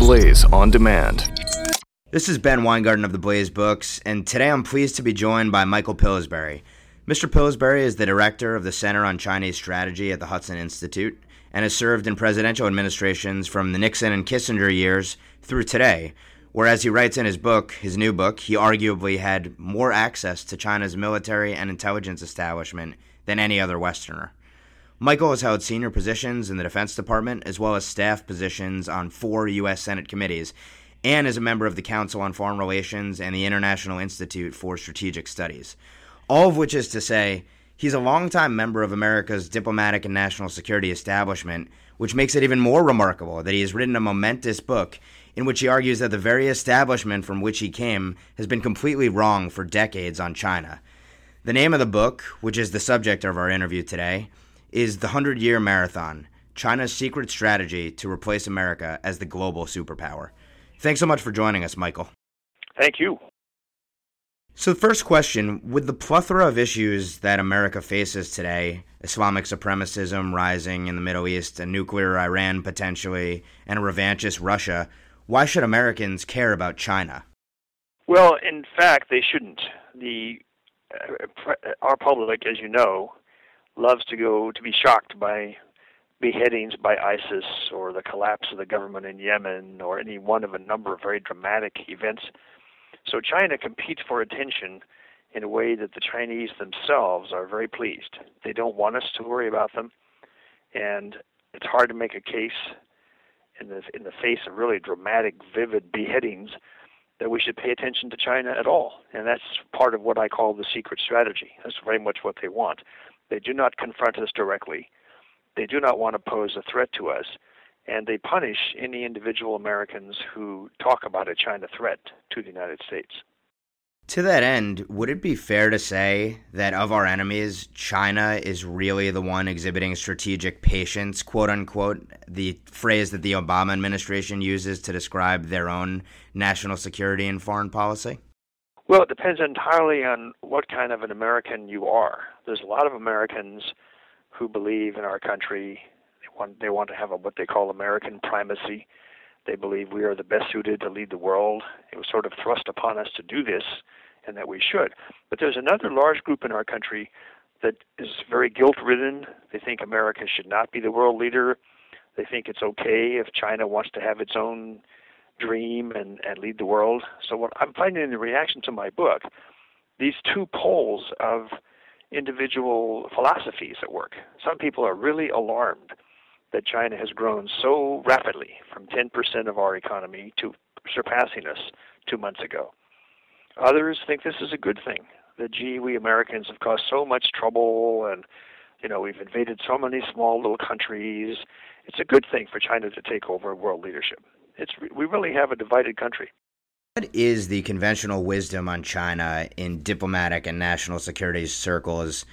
Blaze on Demand. This is Ben Weingarten of the Blaze Books, and today I'm pleased to be joined by Michael Pillsbury. Mr. Pillsbury is the director of the Center on Chinese Strategy at the Hudson Institute and has served in presidential administrations from the Nixon and Kissinger years through today, where, as he writes in his book, his new book, he arguably had more access to China's military and intelligence establishment than any other Westerner. Michael has held senior positions in the Defense Department as well as staff positions on four U.S. Senate committees and is a member of the Council on Foreign Relations and the International Institute for Strategic Studies. All of which is to say, he's a longtime member of America's diplomatic and national security establishment, which makes it even more remarkable that he has written a momentous book in which he argues that the very establishment from which he came has been completely wrong for decades on China. The name of the book, which is the subject of our interview today, is The Hundred Year Marathon China's Secret Strategy to Replace America as the Global Superpower. Thanks so much for joining us, Michael. Thank you. So, the first question with the plethora of issues that America faces today Islamic supremacism rising in the Middle East, a nuclear Iran potentially, and a revanchist Russia why should Americans care about China? Well, in fact, they shouldn't. The uh, our public, as you know, loves to go to be shocked by beheadings by ISIS or the collapse of the government in Yemen or any one of a number of very dramatic events. So China competes for attention in a way that the Chinese themselves are very pleased. They don't want us to worry about them, and it's hard to make a case in the in the face of really dramatic, vivid beheadings that we should pay attention to China at all. And that's part of what I call the secret strategy. That's very much what they want. They do not confront us directly. They do not want to pose a threat to us. And they punish any individual Americans who talk about a China threat to the United States. To that end, would it be fair to say that of our enemies, China is really the one exhibiting strategic patience, quote unquote, the phrase that the Obama administration uses to describe their own national security and foreign policy? Well, it depends entirely on what kind of an American you are. There's a lot of Americans who believe in our country. They want they want to have a, what they call American primacy. They believe we are the best suited to lead the world. It was sort of thrust upon us to do this, and that we should. But there's another large group in our country that is very guilt ridden. They think America should not be the world leader. They think it's okay if China wants to have its own dream and, and lead the world. So what I'm finding in the reaction to my book, these two poles of individual philosophies at work. Some people are really alarmed that China has grown so rapidly from 10% of our economy to surpassing us two months ago. Others think this is a good thing. That gee, we Americans have caused so much trouble, and you know we've invaded so many small little countries. It's a good thing for China to take over world leadership it's we really have a divided country. What is the conventional wisdom on China in diplomatic and national security circles?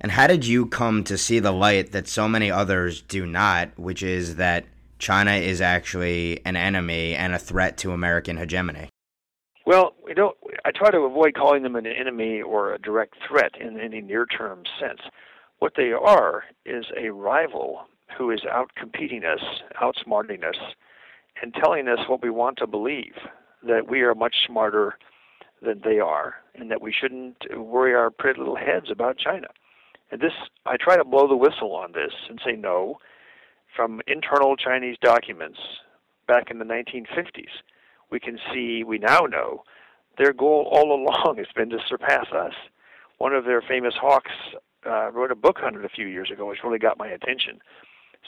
And how did you come to see the light that so many others do not, which is that China is actually an enemy and a threat to American hegemony? Well, we don't. I try to avoid calling them an enemy or a direct threat in any near-term sense. What they are is a rival who is out competing us, outsmarting us, and telling us what we want to believe that we are much smarter than they are and that we shouldn't worry our pretty little heads about China. And this, I try to blow the whistle on this and say no. From internal Chinese documents back in the 1950s, we can see, we now know, their goal all along has been to surpass us. One of their famous hawks uh, wrote a book on it a few years ago, which really got my attention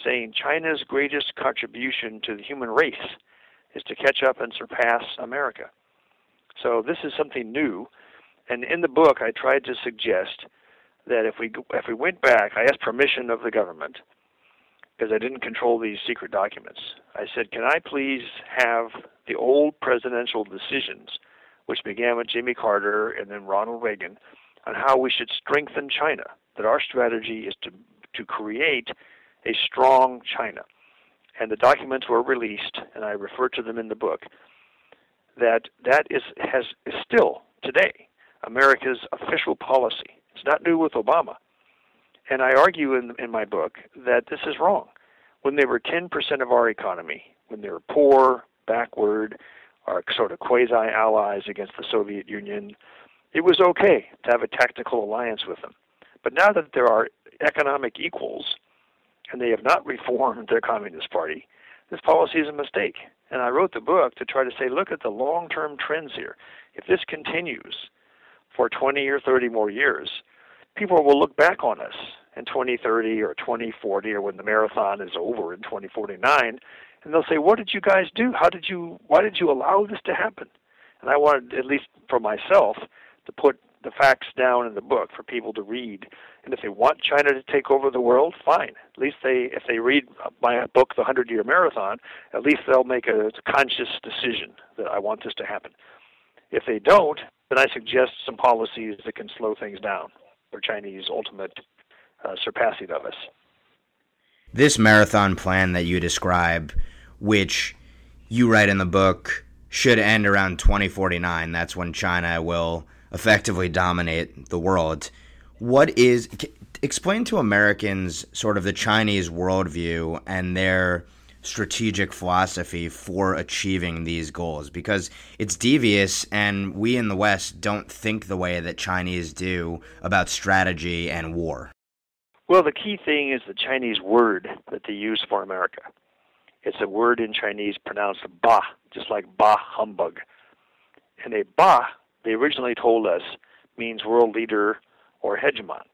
saying China's greatest contribution to the human race is to catch up and surpass America. So this is something new, and in the book I tried to suggest that if we if we went back, I asked permission of the government because I didn't control these secret documents. I said, "Can I please have the old presidential decisions, which began with Jimmy Carter and then Ronald Reagan, on how we should strengthen China? That our strategy is to to create a strong China. And the documents were released, and I refer to them in the book. That that is has is still today America's official policy. It's not new with Obama, and I argue in in my book that this is wrong. When they were 10% of our economy, when they were poor, backward, our sort of quasi allies against the Soviet Union. It was okay to have a tactical alliance with them. But now that there are economic equals and they have not reformed their Communist Party, this policy is a mistake. And I wrote the book to try to say, look at the long term trends here. If this continues for 20 or 30 more years, people will look back on us in 2030 or 2040 or when the marathon is over in 2049 and they'll say what did you guys do how did you why did you allow this to happen and i wanted at least for myself to put the facts down in the book for people to read and if they want china to take over the world fine at least they if they read my book the 100 year marathon at least they'll make a conscious decision that i want this to happen if they don't then i suggest some policies that can slow things down for chinese ultimate uh, surpassing of us. This marathon plan that you describe, which you write in the book, should end around 2049. That's when China will effectively dominate the world. What is explain to Americans sort of the Chinese worldview and their strategic philosophy for achieving these goals because it's devious and we in the West don't think the way that Chinese do about strategy and war. Well, the key thing is the Chinese word that they use for America. It's a word in Chinese pronounced ba, just like bah humbug. And a ba, they originally told us, means world leader or hegemon.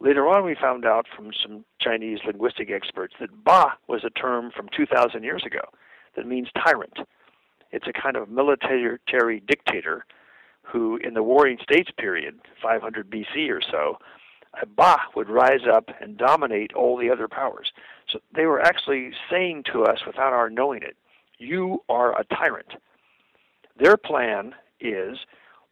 Later on, we found out from some Chinese linguistic experts that ba was a term from 2,000 years ago that means tyrant. It's a kind of military dictator who, in the Warring States period, 500 BC or so, a Ba would rise up and dominate all the other powers. So they were actually saying to us without our knowing it, you are a tyrant. Their plan is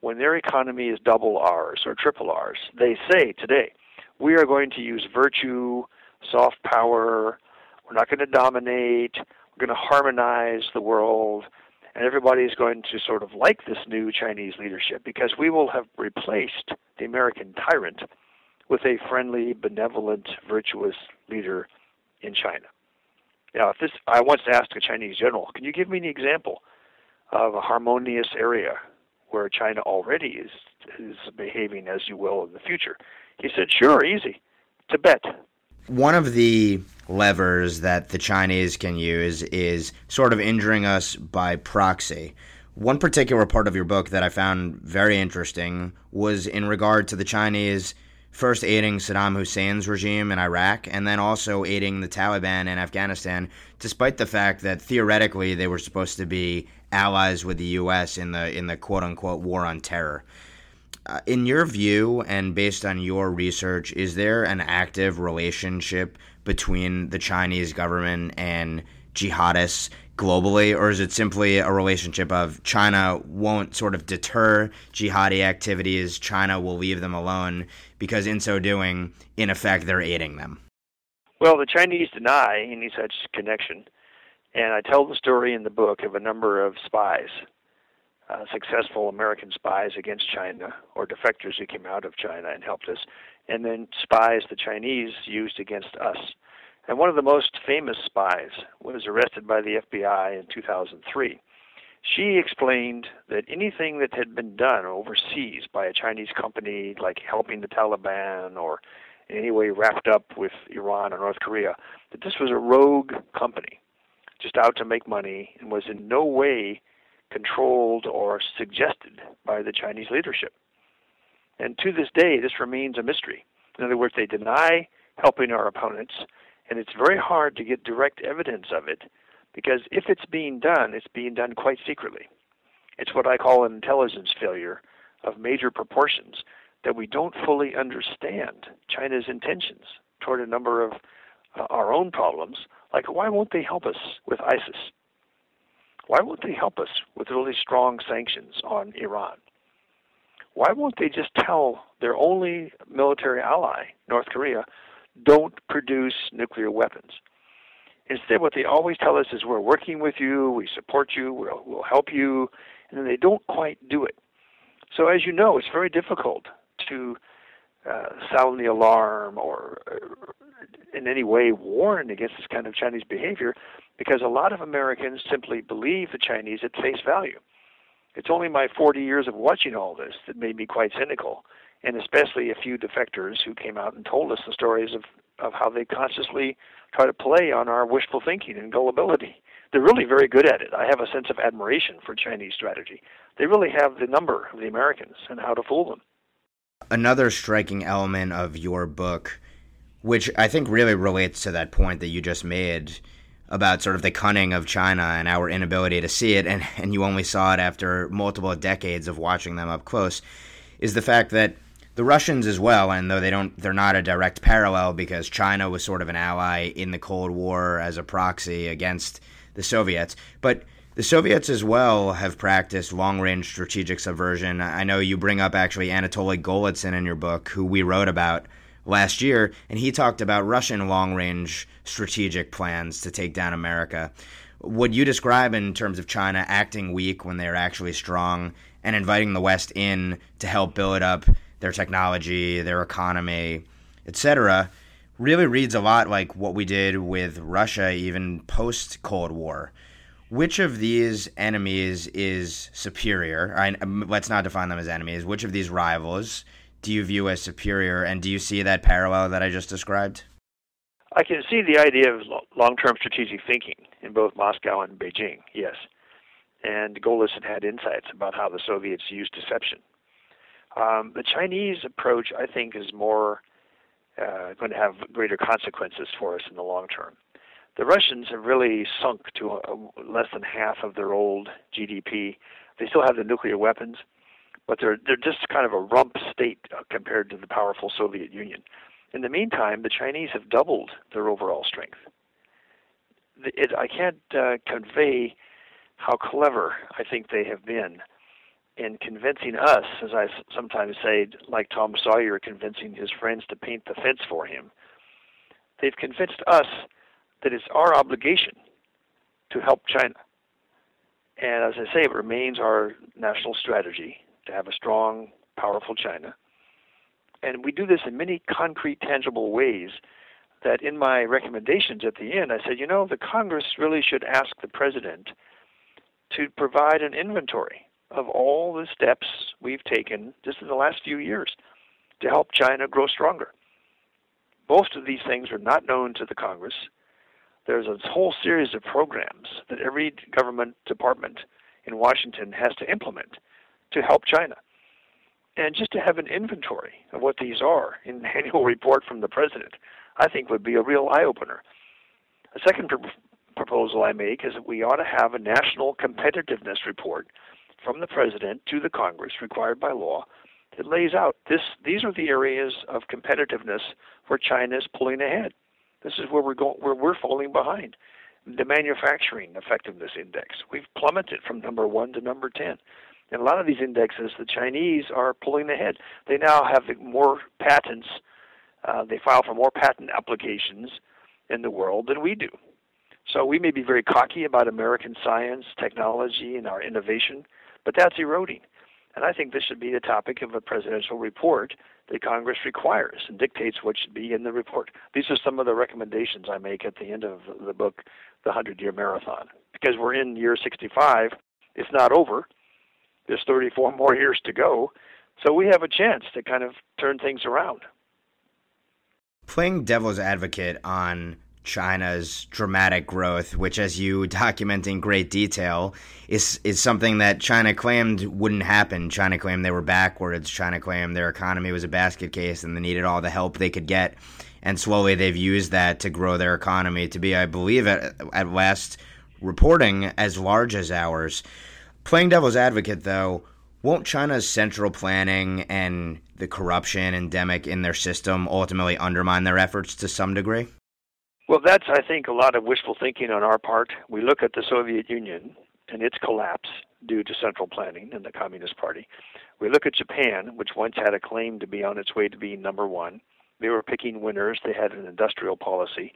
when their economy is double ours or triple ours, they say today, we are going to use virtue, soft power, we're not going to dominate, we're going to harmonize the world, and everybody is going to sort of like this new Chinese leadership because we will have replaced the American tyrant with a friendly, benevolent, virtuous leader in China. Now, if this, I once asked a Chinese general, can you give me an example of a harmonious area where China already is is behaving as you will in the future? He said, sure, easy, Tibet. One of the levers that the Chinese can use is sort of injuring us by proxy. One particular part of your book that I found very interesting was in regard to the Chinese first aiding Saddam Hussein's regime in Iraq and then also aiding the Taliban in Afghanistan, despite the fact that theoretically they were supposed to be allies with the U.S. in the in the quote unquote war on terror. Uh, in your view, and based on your research, is there an active relationship between the Chinese government and jihadists globally, or is it simply a relationship of China won't sort of deter jihadi activities, China will leave them alone because in so doing, in effect, they're aiding them? Well, the Chinese deny any such connection, and I tell the story in the book of a number of spies, uh, successful American spies against China, or defectors who came out of China and helped us, and then spies the Chinese used against us. And one of the most famous spies was arrested by the FBI in 2003. She explained that anything that had been done overseas by a Chinese company, like helping the Taliban or in any way wrapped up with Iran or North Korea, that this was a rogue company, just out to make money, and was in no way controlled or suggested by the Chinese leadership. And to this day, this remains a mystery. In other words, they deny helping our opponents, and it's very hard to get direct evidence of it because if it's being done, it's being done quite secretly. It's what I call an intelligence failure of major proportions that we don't fully understand China's intentions toward a number of uh, our own problems, like why won't they help us with ISIS? Why won't they help us with really strong sanctions on Iran? Why won't they just tell their only military ally, North Korea, don't produce nuclear weapons. Instead, what they always tell us is we're working with you, we support you, we'll, we'll help you, and then they don't quite do it. So, as you know, it's very difficult to uh, sound the alarm or uh, in any way warn against this kind of Chinese behavior because a lot of Americans simply believe the Chinese at face value. It's only my 40 years of watching all this that made me quite cynical, and especially a few defectors who came out and told us the stories of, of how they consciously try to play on our wishful thinking and gullibility. They're really very good at it. I have a sense of admiration for Chinese strategy. They really have the number of the Americans and how to fool them. Another striking element of your book, which I think really relates to that point that you just made about sort of the cunning of China and our inability to see it, and, and you only saw it after multiple decades of watching them up close, is the fact that the Russians as well, and though they don't, they're not a direct parallel because China was sort of an ally in the Cold War as a proxy against the Soviets, but the Soviets as well have practiced long range strategic subversion. I know you bring up actually Anatoly Golitsyn in your book, who we wrote about last year, and he talked about Russian long range strategic plans to take down America. What you describe in terms of China acting weak when they're actually strong and inviting the West in to help build up their technology, their economy, etc.? Really reads a lot like what we did with Russia even post Cold War which of these enemies is superior? I, um, let's not define them as enemies. Which of these rivals do you view as superior, and do you see that parallel that I just described? I can see the idea of long-term strategic thinking in both Moscow and Beijing. Yes, and Golitsyn had insights about how the Soviets used deception. Um, the Chinese approach, I think, is more uh, going to have greater consequences for us in the long term the Russians have really sunk to a, less than half of their old GDP. They still have the nuclear weapons, but they're they're just kind of a rump state uh, compared to the powerful Soviet Union. In the meantime, the Chinese have doubled their overall strength. It, I can't uh, convey how clever I think they have been in convincing us, as I sometimes say, like Tom Sawyer convincing his friends to paint the fence for him. They've convinced us that it's our obligation to help China. And as I say, it remains our national strategy to have a strong, powerful China. And we do this in many concrete, tangible ways that in my recommendations at the end, I said, you know, the Congress really should ask the president to provide an inventory of all the steps we've taken just in the last few years to help China grow stronger. Most of these things are not known to the Congress there's a whole series of programs that every government department in Washington has to implement to help China. And just to have an inventory of what these are in an annual report from the president, I think would be a real eye opener. A second pr- proposal I make is that we ought to have a national competitiveness report from the president to the Congress required by law that lays out this these are the areas of competitiveness where China is pulling ahead. This is where we're going, where we're falling behind. The manufacturing effectiveness index, we've plummeted from number one to number ten. And a lot of these indexes, the Chinese are pulling ahead. They now have more patents. Uh, they file for more patent applications in the world than we do. So we may be very cocky about American science, technology, and our innovation, but that's eroding. And I think this should be the topic of a presidential report that Congress requires and dictates what should be in the report. These are some of the recommendations I make at the end of the book, The 100 Year Marathon. Because we're in year 65, it's not over. There's 34 more years to go. So we have a chance to kind of turn things around. Playing devil's advocate on China's dramatic growth, which, as you document in great detail, is is something that China claimed wouldn't happen. China claimed they were backwards. China claimed their economy was a basket case and they needed all the help they could get. And slowly they've used that to grow their economy to be, I believe, at, at last reporting as large as ours. Playing devil's advocate, though, won't China's central planning and the corruption endemic in their system ultimately undermine their efforts to some degree? Well, that's, I think, a lot of wishful thinking on our part. We look at the Soviet Union and its collapse due to central planning and the Communist Party. We look at Japan, which once had a claim to be on its way to being number one. They were picking winners. They had an industrial policy,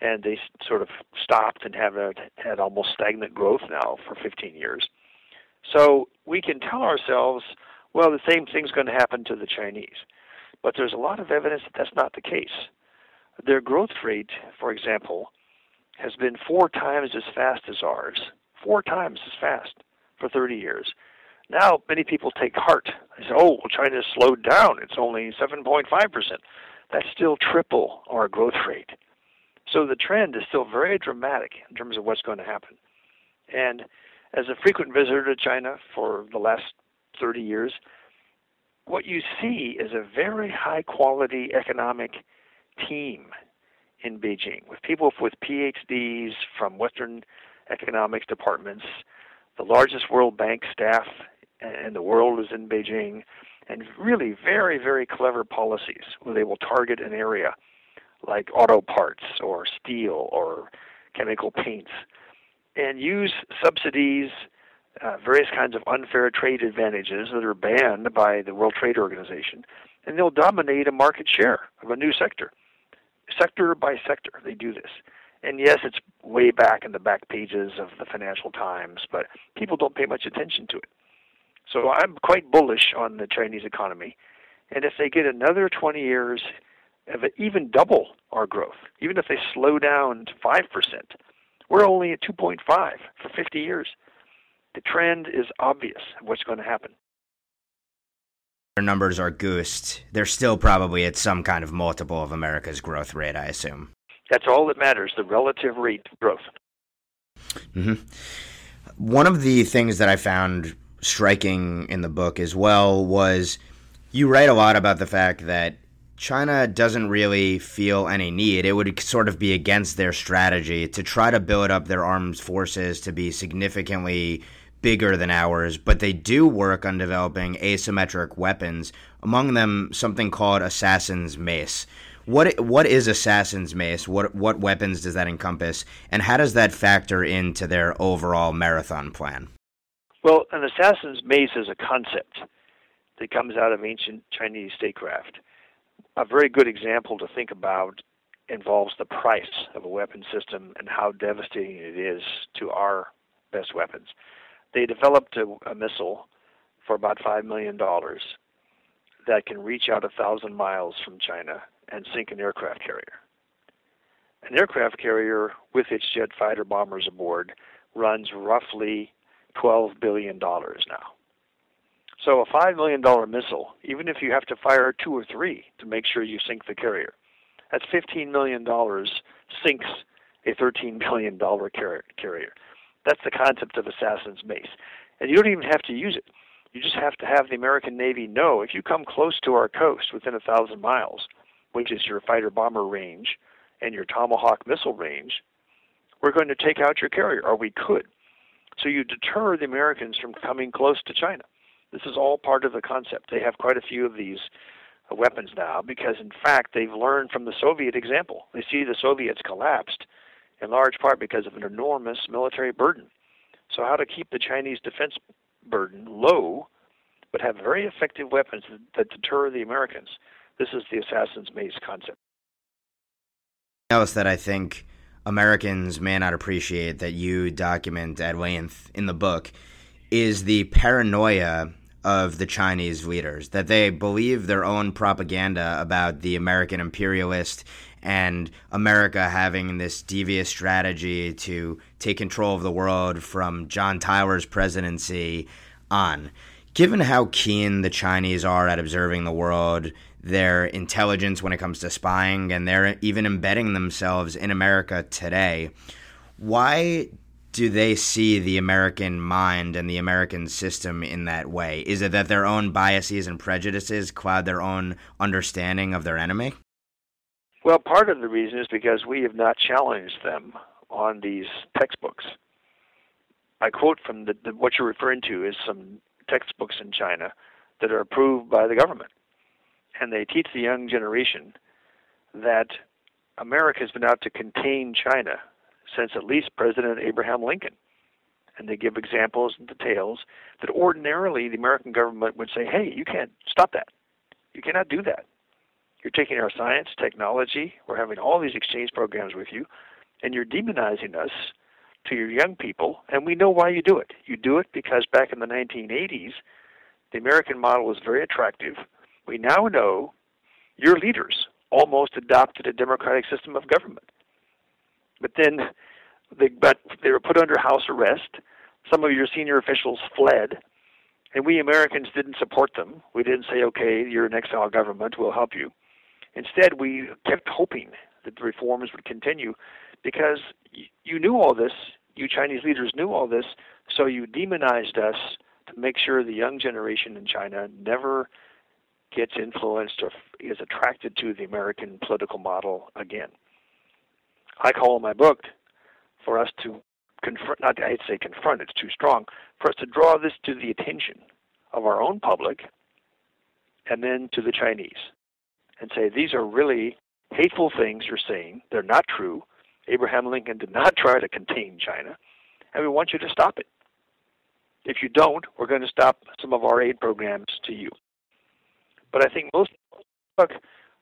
and they sort of stopped and have a, had almost stagnant growth now for 15 years. So we can tell ourselves, well, the same thing's going to happen to the Chinese. But there's a lot of evidence that that's not the case. Their growth rate, for example, has been four times as fast as ours, four times as fast for 30 years. Now, many people take heart. They say, oh, well, China's slowed down. It's only 7.5%. That's still triple our growth rate. So the trend is still very dramatic in terms of what's going to happen. And as a frequent visitor to China for the last 30 years, what you see is a very high quality economic team in Beijing with people with PhDs from Western economics departments. The largest World Bank staff in the world is in Beijing, and really very, very clever policies where they will target an area like auto parts or steel or chemical paints and use subsidies, uh, various kinds of unfair trade advantages that are banned by the World Trade Organization, and they'll dominate a market share of a new sector. Sector by sector, they do this. And yes, it's way back in the back pages of the Financial Times, but people don't pay much attention to it. So I'm quite bullish on the Chinese economy. And if they get another 20 years of even double our growth, even if they slow down to 5%, we're only at 2.5 for 50 years. The trend is obvious of what's going to happen. Their numbers are goosed. They're still probably at some kind of multiple of America's growth rate, I assume. That's all that matters, the relative rate of growth. Mm-hmm. One of the things that I found striking in the book as well was you write a lot about the fact that China doesn't really feel any need. It would sort of be against their strategy to try to build up their armed forces to be significantly bigger than ours, but they do work on developing asymmetric weapons, among them something called Assassin's Mace. What what is Assassin's Mace? What what weapons does that encompass, and how does that factor into their overall marathon plan? Well, an assassin's mace is a concept that comes out of ancient Chinese statecraft. A very good example to think about involves the price of a weapon system and how devastating it is to our best weapons. They developed a, a missile for about $5 million that can reach out a thousand miles from China and sink an aircraft carrier. An aircraft carrier with its jet fighter bombers aboard runs roughly $12 billion now. So a $5 million missile, even if you have to fire two or three to make sure you sink the carrier, that's $15 million sinks a $13 billion carrier. That's the concept of assassin's mace. And you don't even have to use it. You just have to have the American Navy know if you come close to our coast within a thousand miles, which is your fighter bomber range and your Tomahawk missile range, we're going to take out your carrier, or we could. So you deter the Americans from coming close to China. This is all part of the concept. They have quite a few of these uh, weapons now because, in fact, they've learned from the Soviet example. They see the Soviets collapsed in large part because of an enormous military burden. So, how to keep the Chinese defense burden low but have very effective weapons that deter the Americans? This is the assassin's mace concept. Else that I think Americans may not appreciate that you document at length in the book is the paranoia of the Chinese leaders, that they believe their own propaganda about the American imperialist and America having this devious strategy to take control of the world from John Tyler's presidency on. Given how keen the Chinese are at observing the world, their intelligence when it comes to spying, and they're even embedding themselves in America today. Why do they see the American mind and the American system in that way? Is it that their own biases and prejudices cloud their own understanding of their enemy? Well, part of the reason is because we have not challenged them on these textbooks. I quote from the, the, what you're referring to is some textbooks in China that are approved by the government and they teach the young generation that America has been out to contain China since at least President Abraham Lincoln. And they give examples and details that ordinarily the American government would say, hey, you can't stop that. You cannot do that. You're taking our science, technology, we're having all these exchange programs with you, and you're demonizing us to your young people, and we know why you do it. You do it because back in the 1980s, the American model was very attractive we now know your leaders almost adopted a democratic system of government. But then they, but they were put under house arrest. Some of your senior officials fled, and we Americans didn't support them. We didn't say, okay, you're an exile government, we'll help you. Instead, we kept hoping that the reforms would continue because you knew all this, you Chinese leaders knew all this, so you demonized us to make sure the young generation in China never gets influenced or is attracted to the American political model again. I call in my book for us to confront, not I'd say confront, it's too strong, for us to draw this to the attention of our own public and then to the Chinese and say, these are really hateful things you're saying. They're not true. Abraham Lincoln did not try to contain China, and we want you to stop it. If you don't, we're going to stop some of our aid programs to you. But I think most people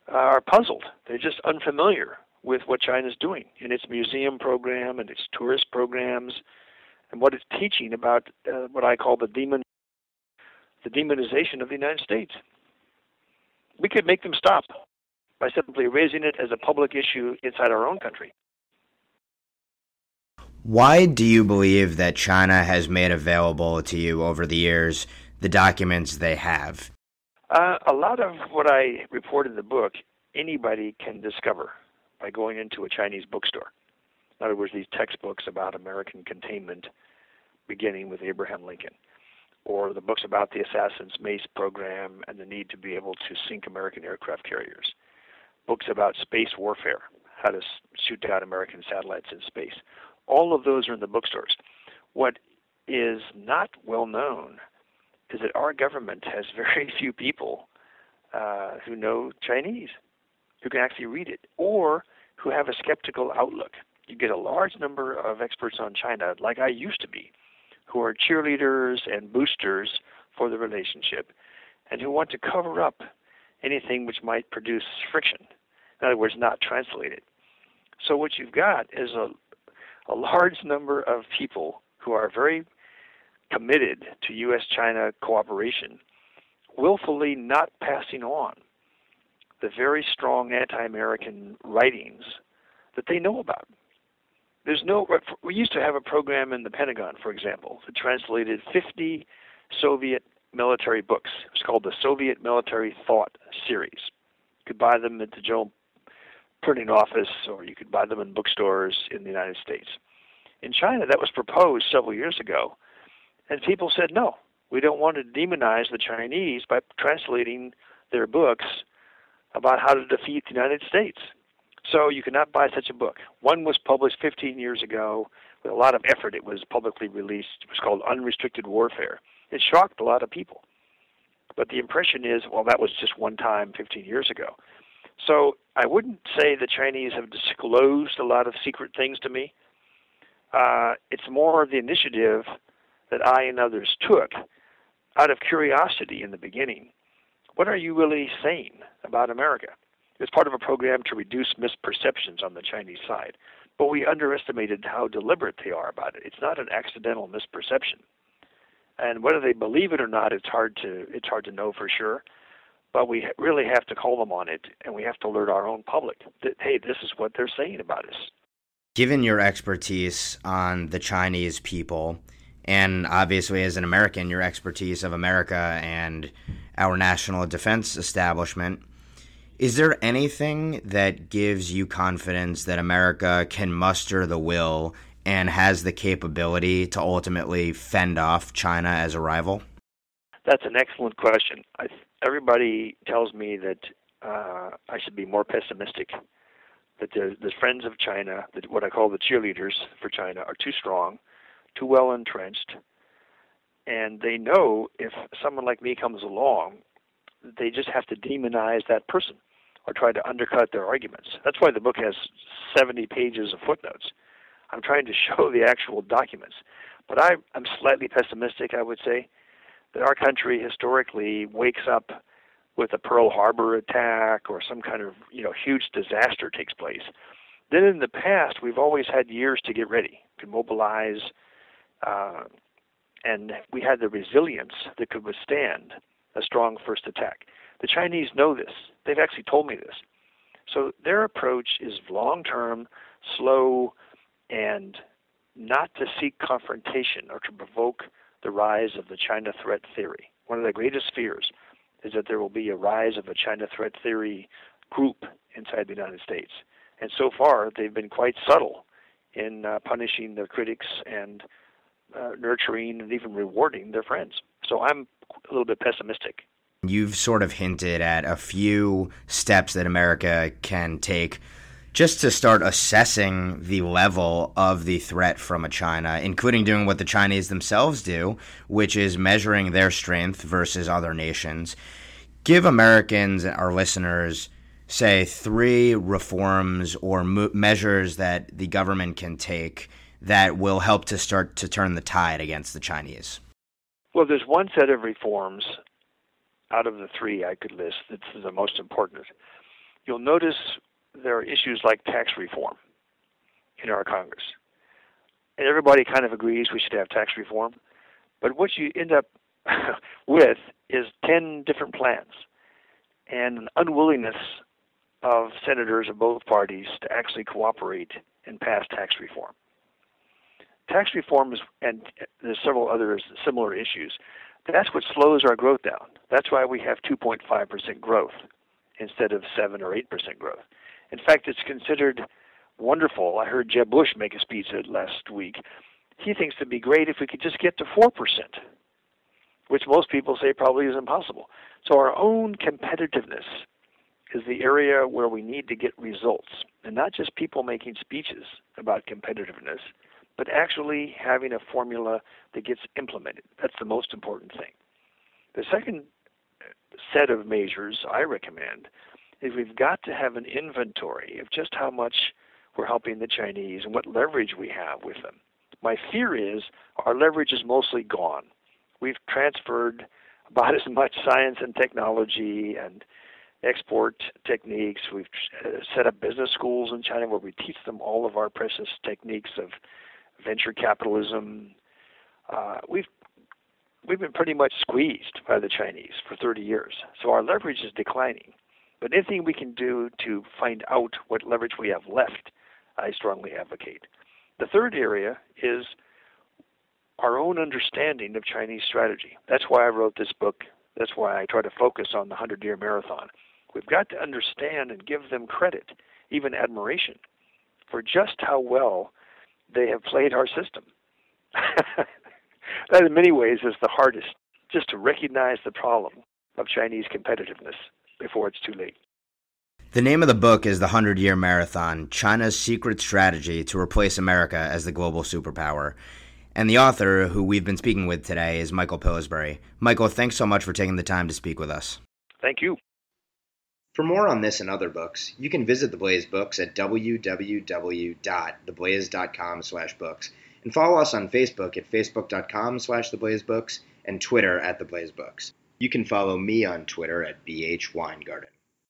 are puzzled. They're just unfamiliar with what China's doing in its museum program and its tourist programs and what it's teaching about uh, what I call the demon the demonization of the United States. We could make them stop by simply raising it as a public issue inside our own country. Why do you believe that China has made available to you over the years the documents they have? Uh, a lot of what I report in the book, anybody can discover by going into a Chinese bookstore. In other words, these textbooks about American containment, beginning with Abraham Lincoln, or the books about the Assassin's Mace program and the need to be able to sink American aircraft carriers, books about space warfare, how to shoot down American satellites in space. All of those are in the bookstores. What is not well known is that our government has very few people uh, who know Chinese who can actually read it or who have a skeptical outlook. You get a large number of experts on China, like I used to be, who are cheerleaders and boosters for the relationship and who want to cover up anything which might produce friction. In other words, not translate it. So what you've got is a, a large number of people who are very committed to U.S. China cooperation, willfully not passing on the very strong anti American writings that they know about. There's no, we used to have a program in the Pentagon, for example, that translated 50 Soviet military books. It was called the Soviet Military Thought Series. You could buy them at the General Printing Office, or you could buy them in bookstores in the United States. In China, that was proposed several years ago, and people said, no, we don't want to demonize the Chinese by translating their books about how to defeat the United States. So you cannot buy such a book. One was published 15 years ago with a lot of effort. It was publicly released. It was called Unrestricted Warfare. It shocked a lot of people. But the impression is, well, that was just one time 15 years ago. So I wouldn't say the Chinese have disclosed a lot of secret things to me. Uh, it's more the initiative that I and others took out of curiosity in the beginning. What are you really saying about America? It's part of a program to reduce misperceptions on the Chinese side, but we underestimated how deliberate they are about it. It's not an accidental misperception, and whether they believe it or not, it's hard to it's hard to know for sure. But we really have to call them on it, and we have to alert our own public that hey, this is what they're saying about us. Given your expertise on the Chinese people, and obviously as an American, your expertise of America and our national defense establishment. Is there anything that gives you confidence that America can muster the will and has the capability to ultimately fend off China as a rival? That's an excellent question. I, everybody tells me that uh, I should be more pessimistic. That the, the friends of China, that what I call the cheerleaders for China, are too strong, too well entrenched, and they know if someone like me comes along, they just have to demonize that person or try to undercut their arguments. That's why the book has 70 pages of footnotes. I'm trying to show the actual documents. But I, I'm slightly pessimistic, I would say, that our country historically wakes up with a Pearl Harbor attack or some kind of you know huge disaster takes place. Then in the past, we've always had years to get ready, to mobilize, uh, and we had the resilience that could withstand a strong first attack. The Chinese know this. They've actually told me this. So their approach is long term, slow, and not to seek confrontation or to provoke the rise of the China threat theory. One of the greatest fears is that there will be a rise of a China threat theory group inside the United States. And so far, they've been quite subtle in uh, punishing their critics and uh, nurturing and even rewarding their friends. So I'm a little bit pessimistic. You've sort of hinted at a few steps that America can take just to start assessing the level of the threat from a China, including doing what the Chinese themselves do, which is measuring their strength versus other nations. Give Americans, our listeners, say three reforms or mo- measures that the government can take that will help to start to turn the tide against the Chinese? Well, there's one set of reforms out of the three I could list that's the most important. You'll notice there are issues like tax reform in our Congress. And everybody kind of agrees we should have tax reform. But what you end up with is 10 different plans and an unwillingness of senators of both parties to actually cooperate and pass tax reform. Tax reform is, and there's several other similar issues. That's what slows our growth down. That's why we have 2.5% growth instead of 7 or 8% growth. In fact, it's considered wonderful. I heard Jeb Bush make a speech last week. He thinks it'd be great if we could just get to 4%, which most people say probably is impossible. So our own competitiveness is the area where we need to get results, and not just people making speeches about competitiveness, but actually having a formula that gets implemented. That's the most important thing. The second set of measures I recommend is we've got to have an inventory of just how much we're helping the Chinese and what leverage we have with them. My fear is our leverage is mostly gone. We've transferred about as much science and technology and export techniques. We've uh, set up business schools in China where we teach them all of our precious techniques of venture capitalism. Uh, we've we've been pretty much squeezed by the Chinese for 30 years, so our leverage is declining. But anything we can do to find out what leverage we have left, I strongly advocate. The third area is our own understanding of Chinese strategy. That's why I wrote this book. That's why I try to focus on the 100 year marathon. We've got to understand and give them credit, even admiration, for just how well they have played our system. that, in many ways, is the hardest, just to recognize the problem of Chinese competitiveness before it's too late. The name of the book is The Hundred Year Marathon China's Secret Strategy to Replace America as the Global Superpower. And the author, who we've been speaking with today, is Michael Pillsbury. Michael, thanks so much for taking the time to speak with us. Thank you. For more on this and other books, you can visit The Blaze Books at www.theblaze.com slash books and follow us on Facebook at facebook.com slash theblazebooks and Twitter at theblaze books. You can follow me on Twitter at bhweingarten.